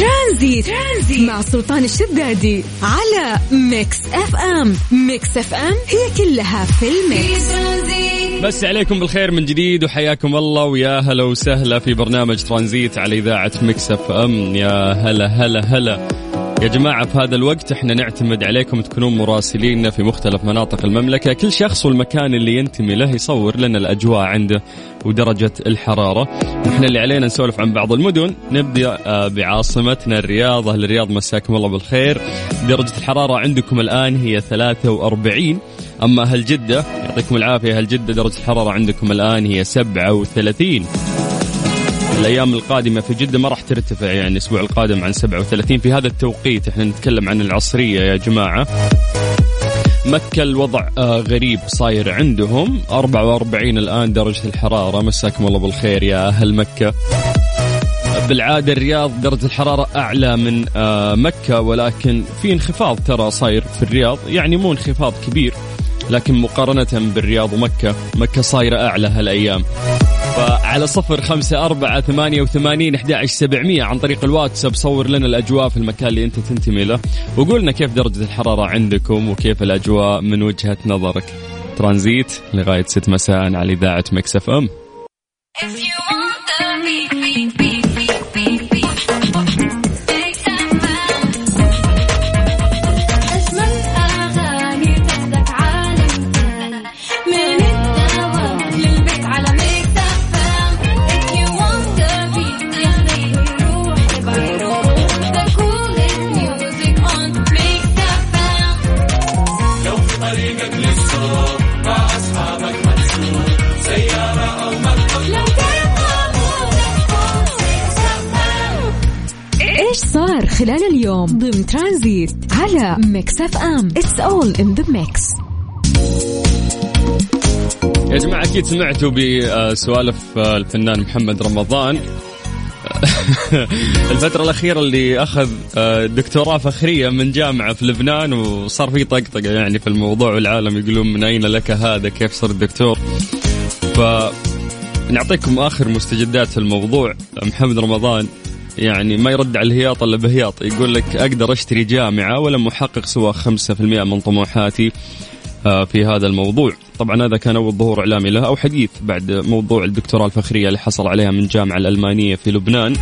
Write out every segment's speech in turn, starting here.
ترانزيت, ترانزيت. مع سلطان الشدادي على Mix FM. Mix FM هي كلها في ال mix. مسي عليكم بالخير من جديد وحياكم الله ويا هلا وسهلا في برنامج ترانزيت على إذاعة Mix FM. يا هلا هلا هلا. يا جماعة في هذا الوقت إحنا نعتمد عليكم تكونون مراسلين في مختلف مناطق المملكة. كل شخص والمكان اللي ينتمي له يصور لنا الأجواء عنده ودرجة الحرارة. إحنا اللي علينا نسولف عن بعض المدن. نبدأ آه، بعاصمتنا الرياض. أهل الرياض مساكم الله بالخير. درجة الحرارة عندكم الآن هي 43 أما أهل جدة يعطيكم العافية أهل جدة درجة الحرارة عندكم الآن هي 37 الأيام القادمة في جدة ما راح ترتفع يعني الأسبوع القادم عن 37 في هذا التوقيت إحنا نتكلم عن العصرية يا جماعة. مكة الوضع آه، غريب صاير عندهم. 44 الآن درجة الحرارة. مساكم الله بالخير يا أهل مكة. بالعادة الرياض درجة الحرارة أعلى من آه، مكة ولكن في انخفاض ترى صاير في الرياض. يعني مو انخفاض كبير لكن مقارنة بالرياض ومكة مكة صايرة أعلى هالأيام. فعلى صفر خمسة أربعة ثمانية وثمانين أحد سبعمية عن طريق الواتساب. صور لنا الأجواء في المكان اللي أنت تنتمي له وقولنا كيف درجة الحرارة عندكم وكيف الأجواء من وجهة نظرك. ترانزيت لغاية ست مساء على إذاعة مكسف أم. خلال ترانزيت على Mix FM. It's all in the mix يا جماعة أكيد سمعتوا بسوالف الفنان محمد رمضان. الفترة الأخيرة اللي أخذ دكتوراه فخرية من جامعة في لبنان وصار في طقطقة يعني في الموضوع والعالم يقولون من أين لك هذا؟ كيف صرت دكتور؟ ف نعطيكم آخر مستجدات الموضوع. محمد رمضان يعني ما يرد على الهياط إلا بهياط. يقول لك أقدر أشتري جامعة ولم أحقق سوى 5% من طموحاتي آه، في هذا الموضوع. طبعا هذا كان أول ظهور إعلامي له أو حديث بعد موضوع الدكتوراه الفخرية اللي حصل عليها من الجامعة الألمانية في لبنان.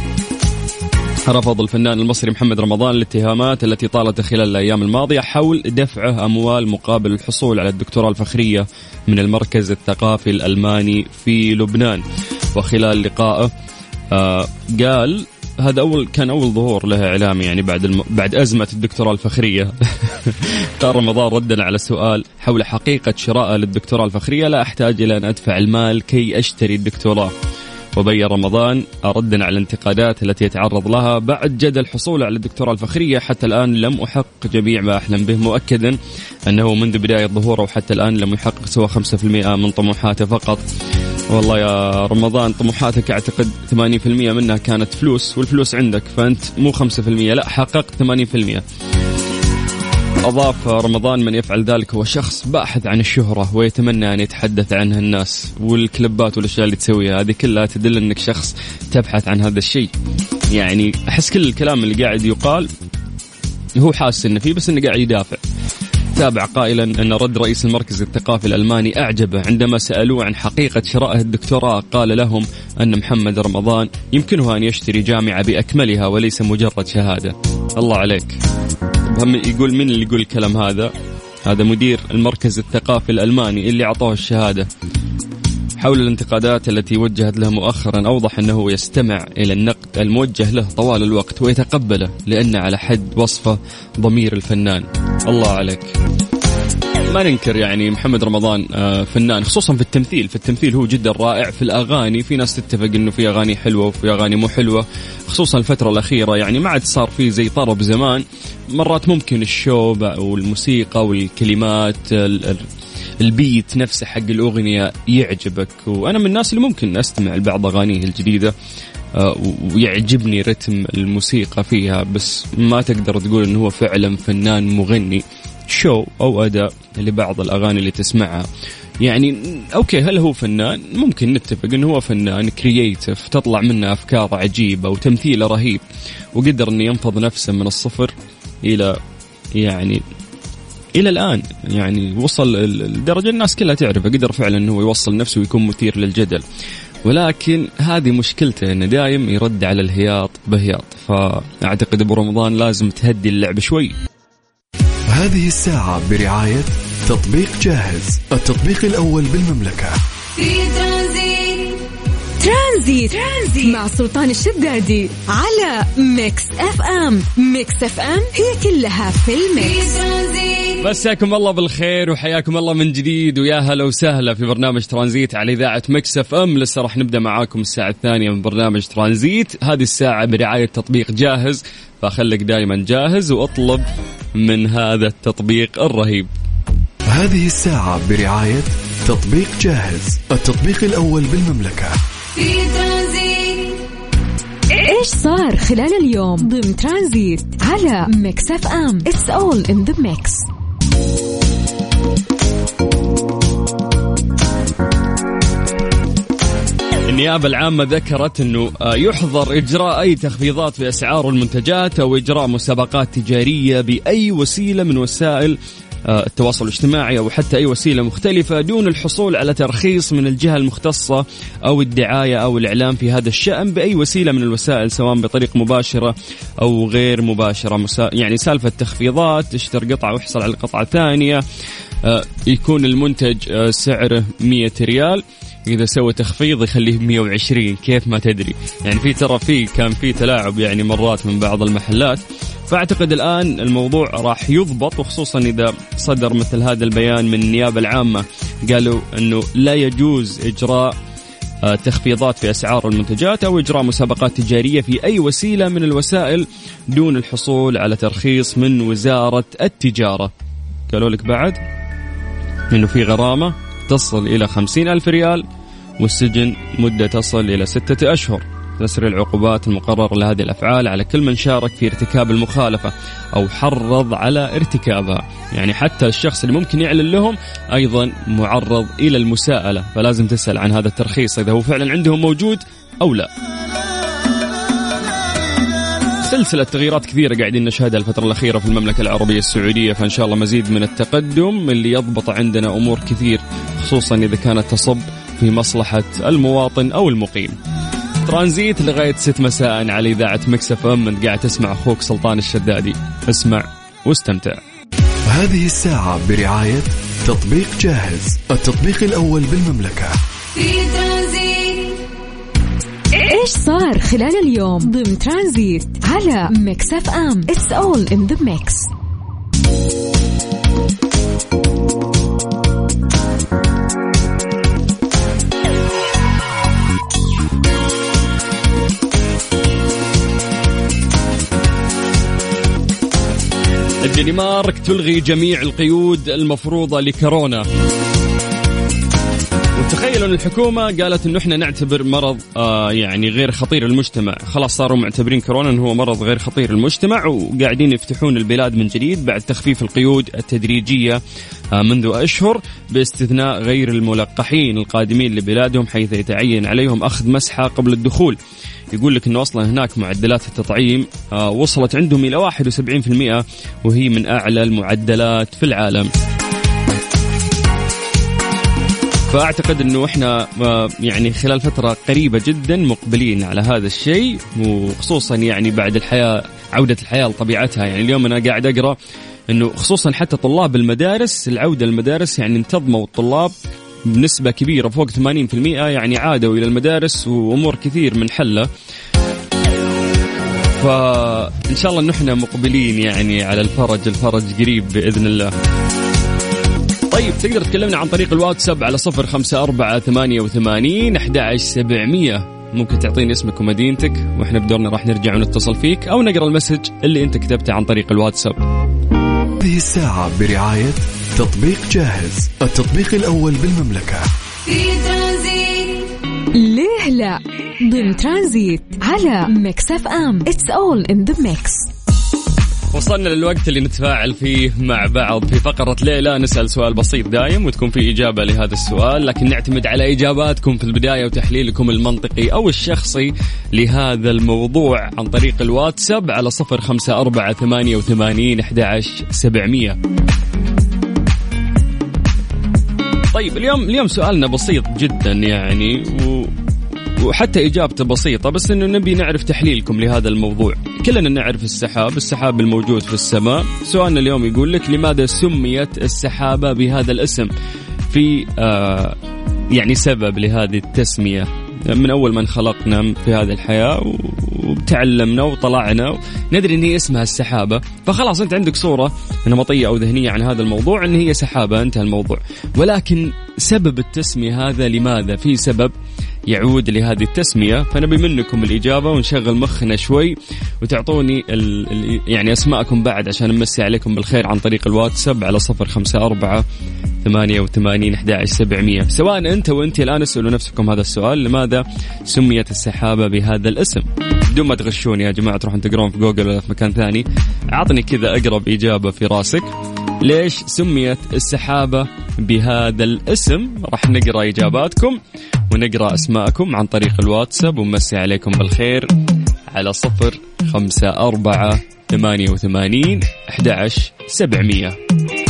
رفض الفنان المصري محمد رمضان الاتهامات التي طالت خلال الأيام الماضية حول دفعه أموال مقابل الحصول على الدكتوراه الفخرية من المركز الثقافي الألماني في لبنان. وخلال لقائه آه قال هذا اول كان أول ظهور له إعلامي يعني بعد الم... بعد أزمة الدكتوراه الفخرية. قال رمضان ردا على السؤال حول حقيقة شراء للدكتوراه الفخرية. لا أحتاج إلى أن أدفع المال كي أشتري الدكتوراه. وبين رمضان ردا على الانتقادات التي يتعرض لها بعد جدل حصوله على الدكتوراه الفخرية. حتى الآن لم أحقق جميع ما أحلم به. مؤكدا أنه منذ بداية ظهوره وحتى الآن لم يحقق سوى 5% من طموحاته فقط. والله يا رمضان طموحاتك أعتقد 80% منها كانت فلوس والفلوس عندك فأنت مو 5% لا حققت 80% أضاف رمضان من يفعل ذلك هو شخص باحث عن الشهرة ويتمنى أن يتحدث عنها الناس والكلبات والأشياء اللي تسويها. هذه كلها تدل أنك شخص تبحث عن هذا الشيء. يعني أحس كل الكلام اللي قاعد يقال هو حاسس إنه فيه بس إنه قاعد يدافع. تابع قائلا أن رد رئيس المركز الثقافي الألماني أعجبه عندما سألوه عن حقيقة شرائه الدكتوراه. قال لهم أن محمد رمضان يمكنه أن يشتري جامعة بأكملها وليس مجرد شهادة. الله عليك. هم يقول من اللي يقول الكلام هذا؟ هذا مدير المركز الثقافي الألماني اللي أعطوه الشهادة. حول الانتقادات التي وجهت له مؤخرا أوضح أنه يستمع إلى النقد الموجه له طوال الوقت ويتقبله لأن على حد وصفه ضمير الفنان. الله عليك. ما ننكر يعني محمد رمضان آه، فنان خصوصا في التمثيل. في التمثيل هو جدا رائع. في الأغاني في ناس تتفق أنه في أغاني حلوة وفي أغاني مو حلوة. خصوصا الفترة الأخيرة يعني ما عاد صار في زي طرب زمان. مرات ممكن ال show والموسيقى والكلمات البيت نفسه حق الأغنية يعجبك. وأنا من الناس اللي ممكن أستمع لبعض أغانيه الجديدة آه، ويعجبني رتم الموسيقى فيها. بس ما تقدر تقول إنه هو فعلا فنان مغني. show أو أداء لبعض الأغاني اللي تسمعها. يعني okay هل هو فنان؟ ممكن نتفق إنه هو فنان creative تطلع منه أفكار عجيبة وتمثيله رهيب وقدر إنه ينفض نفسه من الصفر إلى يعني إلى الآن. يعني وصل لدرجه الناس كلها تعرفه قدر فعلا إنه يوصل نفسه ويكون مثير للجدل. ولكن هذه مشكلته إنه دايم يرد على الهياط بهياط. فأعتقد أبو رمضان لازم تهدي اللعب شوي. هذه الساعة برعاية تطبيق جاهز التطبيق الأول بالمملكة. في ترانزيت. ترانزيت. ترانزيت. مع سلطان الشدادي على Mix FM. Mix FM هي كلها في ال mix. مساكم الله بالخير وحياكم الله من جديد ويا هلا وسهلا في برنامج ترانزيت على إذاعة Mix FM. لسه راح نبدأ معاكم الساعة الثانية من برنامج ترانزيت. هذه الساعة برعاية تطبيق جاهز فخليك دائما جاهز وأطلب من هذا التطبيق الرهيب. هذه الساعة برعاية تطبيق جاهز التطبيق الأول بالمملكة. في ترانزيت إيش صار خلال اليوم؟ ضمن ترانزيت على Mix FM. It's all in the mix النيابة العامة ذكرت أنه آه، يحظر إجراء أي تخفيضات في أسعار المنتجات أو إجراء مسابقات تجارية بأي وسيلة من وسائل آه، التواصل الاجتماعي أو حتى أي وسيلة مختلفة دون الحصول على ترخيص من الجهة المختصة أو الدعاية أو الإعلام في هذا الشأن بأي وسيلة من الوسائل سواء بطريق مباشرة أو غير مباشرة. يعني سالفة تخفيضات اشتر قطعة واحصل على قطعة ثانية آه، يكون المنتج سعره 100 ريال. إذا سوى تخفيض يخليه 120 كيف ما تدري. يعني في ترى في كان في تلاعب يعني مرات من بعض المحلات. فأعتقد الآن الموضوع راح يضبط وخصوصا إذا صدر مثل هذا البيان من النيابة العامة. قالوا إنه لا يجوز إجراء آه، تخفيضات في أسعار المنتجات أو إجراء مسابقات تجارية في أي وسيلة من الوسائل دون الحصول على ترخيص من وزارة التجارة. قالوا لك بعد إنه في غرامة تصل إلى خمسين ألف ريال. والسجن مدة تصل إلى ستة أشهر. تسري العقوبات المقررة لهذه الأفعال على كل من شارك في ارتكاب المخالفة أو حرض على ارتكابها. يعني حتى الشخص اللي ممكن يعلن لهم أيضا معرض إلى المساءلة. فلازم تسأل عن هذا الترخيص إذا هو فعلا عندهم موجود أو لا. سلسلة تغييرات كثيرة قاعدين نشهدها الفترة الأخيرة في المملكة العربية السعودية. فإن شاء الله مزيد من التقدم اللي يضبط عندنا أمور كثير خصوصا إذا كانت تصب في مصلحة المواطن أو المقيم. ترانزيت لغاية ست مساء على إذاعة Mix FM أنت قاعد تسمع أخوك سلطان الشدادي. اسمع واستمتع. هذه الساعة برعاية تطبيق جاهز التطبيق الأول بالمملكة. في ترانزيت. إيش صار خلال اليوم ضمن ترانزيت على Mix FM؟ It's all in the mix الدنمارك تلغي جميع القيود المفروضة لكورونا وتخيلوا أن الحكومة قالت إنه إحنا نعتبر مرض آه يعني غير خطير المجتمع، خلاص صاروا معتبرين كورونا إنه هو مرض غير خطير المجتمع وقاعدين يفتحون البلاد من جديد بعد تخفيف القيود التدريجية آه منذ أشهر باستثناء غير الملقحين القادمين لبلادهم حيث يتعين عليهم أخذ مسحة قبل الدخول. يقول لك إنه أصلا هناك معدلات التطعيم آه، وصلت عندهم إلى 71% وهي من أعلى المعدلات في العالم. فأعتقد إنه إحنا آه، يعني خلال فترة قريبة جدا مقبلين على هذا الشيء وخصوصا يعني بعد الحياة عودة الحياة لطبيعتها يعني اليوم أنا قاعد أقرأ إنه خصوصا حتى طلاب المدارس العودة للمدارس يعني انتظموا الطلاب بنسبة كبيرة فوق 80% يعني عادوا إلى المدارس وأمور كثير من حلة فإن شاء الله نحن مقبلين يعني على الفرج الفرج قريب بإذن الله. طيب تقدر تكلمنا عن طريق الواتساب على صفر خمسة أربعة ثمانية وثمانين أحد سبعمية. ممكن تعطيني اسمك ومدينتك وإحنا بدورنا راح نرجع ونتصل فيك أو نقرأ المسج اللي أنت كتبته عن طريق الواتساب. هذه الساعة برعاية تطبيق جاهز التطبيق الأول بالمملكة. في ترانزيت. ليه لا؟ ضمن ترانزيت على Mix FM. It's all in the mix وصلنا للوقت اللي نتفاعل فيه مع بعض في فقرة ليه لا نسأل سؤال بسيط دايم وتكون في إجابة لهذا السؤال لكن نعتمد على إجاباتكم في البداية وتحليلكم المنطقي أو الشخصي لهذا الموضوع عن طريق الواتساب على صفر خمسة أربعة ثمانية وثمانين أحد سبعمية. طيب اليوم اليوم سؤالنا بسيط جدا يعني و وحتى إجابته بسيطة بس إنه نبي نعرف تحليلكم لهذا الموضوع. كلنا نعرف السحاب السحاب الموجود في السماء. سؤالنا اليوم يقول لك لماذا سميت السحابة بهذا الاسم؟ في آه يعني سبب لهذه التسمية. من أول ما انخلقنا في هذه الحياة وتعلمنا وطلعنا. ندري إن هي اسمها السحابة. فخلاص أنت عندك صورة نمطية أو ذهنية عن هذا الموضوع إن هي سحابة. انتهى الموضوع. ولكن سبب التسمية هذا لماذا؟ في سبب يعود لهذه التسمية. فنبي منكم الإجابة ونشغل مخنا شوي وتعطوني ال ال يعني أسماءكم بعد عشان نمسي عليكم بالخير عن طريق الواتساب على صفر خمسة أربعة ثمانية وثمانين أحد سبعمية. سواء أنت وأنت الآن اسألوا نفسكم هذا السؤال لماذا سميت السحابة بهذا الاسم؟ بدون ما تغشوني يا جماعة تروحون تقرون في جوجل ولا في مكان ثاني. أعطني كذا أقرب إجابة في راسك. ليش سميت السحابة بهذا الاسم؟ راح نقرأ إجاباتكم ونقرأ أسماءكم عن طريق الواتساب. ونمسي عليكم بالخير على صفر خمسة أربعة ثمانية وثمانين أحد سبعمية. مسي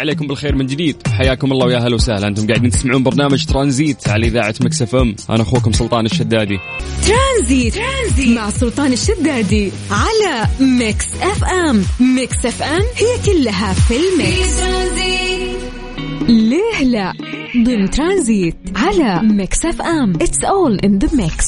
عليكم بالخير من جديد. حياكم الله ويا هلا وسهلا. أنتم قاعدين تسمعون برنامج ترانزيت على إذاعة Mix FM. أنا أخوكم سلطان الشدادي. ترانزيت, ترانزيت. مع سلطان الشدادي على Mix FM. Mix FM هي كلها في ال mix. ليه لا؟ ضمن ترانزيت على Mix FM. It's all in the mix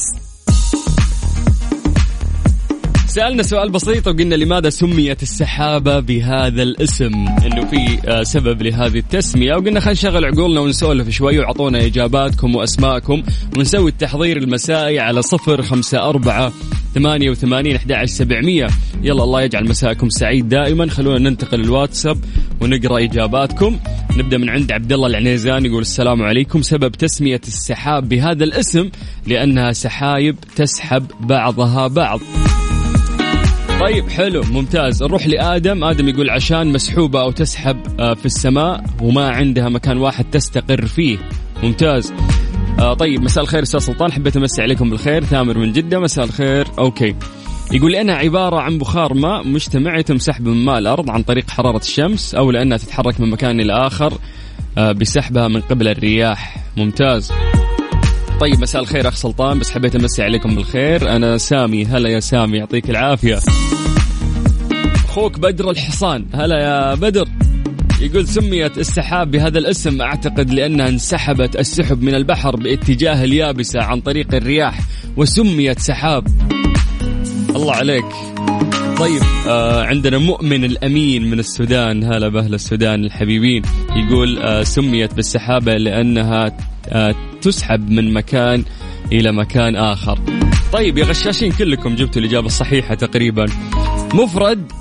سألنا سؤال بسيط وقلنا لماذا سميت السحابة بهذا الاسم؟ إنه في آه، سبب لهذه التسمية. وقلنا خلينا نشغل عقولنا ونسولف شوي وعطونا إجاباتكم وأسماءكم. ونسوي التحضير المسائي على صفر خمسة أربعة ثمانية وثمانين أحد سبعمية. يلا الله يجعل مساءكم سعيد دائما. خلونا ننتقل الواتساب ونقرأ إجاباتكم. نبدأ من عند عبد الله العنيزان يقول السلام عليكم. سبب تسمية السحاب بهذا الاسم لأنها سحايب تسحب بعضها بعض. طيب حلو ممتاز. نروح لآدم آدم يقول عشان مسحوبة أو تسحب آه، في السماء وما عندها مكان واحد تستقر فيه. ممتاز. آه طيب مساء الخير أستاذ سلطان. حبيت أمسي عليكم بالخير. ثامر من جدة مساء الخير. أوكي. يقول لانها عبارة عن بخار ماء مجتمع يتم سحبه من ماء الأرض عن طريق حرارة الشمس أو لأنها تتحرك من مكان إلى آخر آه بسحبها من قبل الرياح. ممتاز. طيب مساء الخير أخ سلطان. بس حبيت أمسي عليكم بالخير. أنا سامي. هلا يا سامي يعطيك العافية. أخوك بدر الحصان. هلا يا بدر. يقول سميت السحاب بهذا الاسم. أعتقد لأنها انسحبت السحب من البحر باتجاه اليابسة عن طريق الرياح وسميت سحاب. الله عليك. طيب آه عندنا مؤمن الأمين من السودان. هلا بأهل السودان الحبيبين. يقول آه سميت بالسحابة لأنها تسحب من مكان إلى مكان آخر. طيب يا غشاشين كلكم جبتوا الإجابة الصحيحة تقريبا. مفرد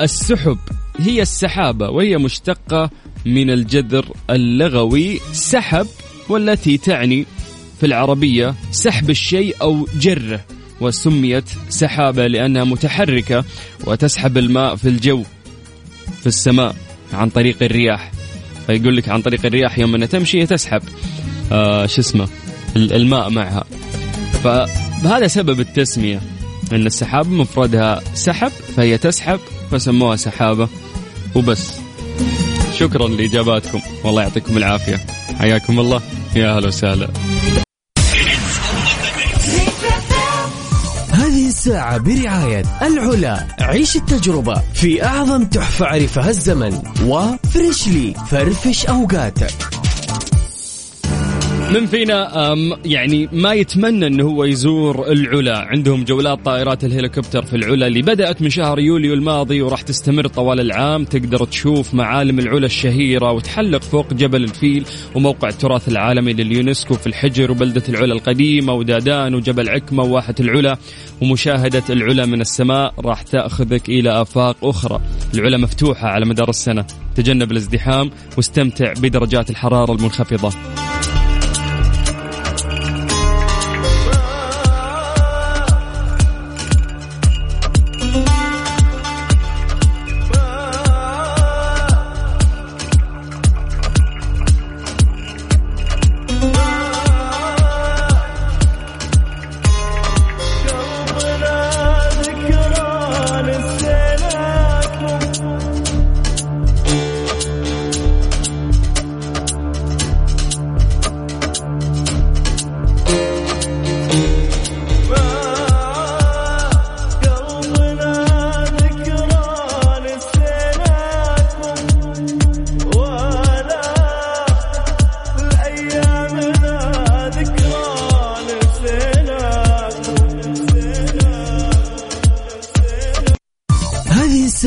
السحب هي السحابة وهي مشتقة من الجذر اللغوي. سحب والتي تعني في العربية سحب الشيء أو جره وسميت سحابة لأنها متحركة وتسحب الماء في الجو في السماء عن طريق الرياح. فيقول لك عن طريق الرياح يوم انها تمشي تسحب. آه شو اسمه الماء معها. فهذا سبب التسمية أن السحاب مفردها سحب فهي تسحب فسموها سحابة وبس. شكرا لإجاباتكم والله يعطيكم العافية. حياكم الله. يا أهلا وسهلا. هذه الساعة برعاية العلا. عيش التجربة في أعظم تحفة عرفها الزمن. وفريشلي فرفش أوقاتك. من فينا يعني ما يتمنى إنه هو يزور العلا. عندهم جولات طائرات الهليكوبتر في العلا اللي بدأت من شهر يوليو الماضي وراح تستمر طوال العام. تقدر تشوف معالم العلا الشهيرة وتحلق فوق جبل الفيل وموقع التراث العالمي لليونسكو في الحجر وبلدة العلا القديمة ودادان وجبل عكمة وواحة العلا ومشاهدة العلا من السماء راح تأخذك إلى آفاق أخرى. العلا مفتوحة على مدار السنة. تجنب الازدحام واستمتع بدرجات الحرارة المنخفضة.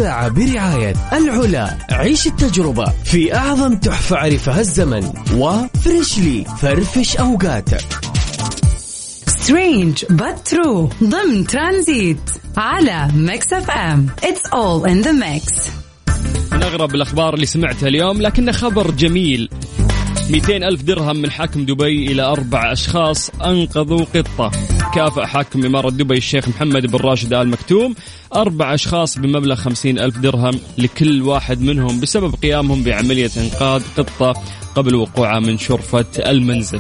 الساعة برعاية العلا. عيش التجربة في أعظم تحفة عرفها الزمن. و Freshly فرفش أوقاتك Strange but true. ضمن ترانزيت على Mix FM. It's all in the mix. من أغرب الأخبار اللي سمعتها اليوم لكنه خبر جميل. 200 ألف درهم من حاكم دبي إلى أربع أشخاص أنقذوا قطة. كافأ حاكم إمارة دبي الشيخ محمد بن راشد آل مكتوم. أربع أشخاص بمبلغ 50 ألف درهم لكل واحد منهم بسبب قيامهم بعملية إنقاذ قطة قبل وقوعها من شرفة المنزل.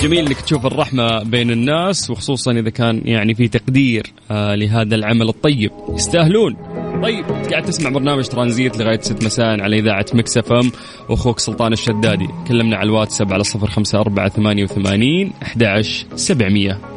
جميل إنك تشوف الرحمة بين الناس وخصوصا إذا كان يعني في تقدير آه لهذا العمل الطيب. يستاهلون. طيب قاعد تسمع برنامج ترانزيت لغاية 6 مساء على إذاعة Mix FM. واخوك سلطان الشدادي. كلمنا على الواتساب على 054 88 11 700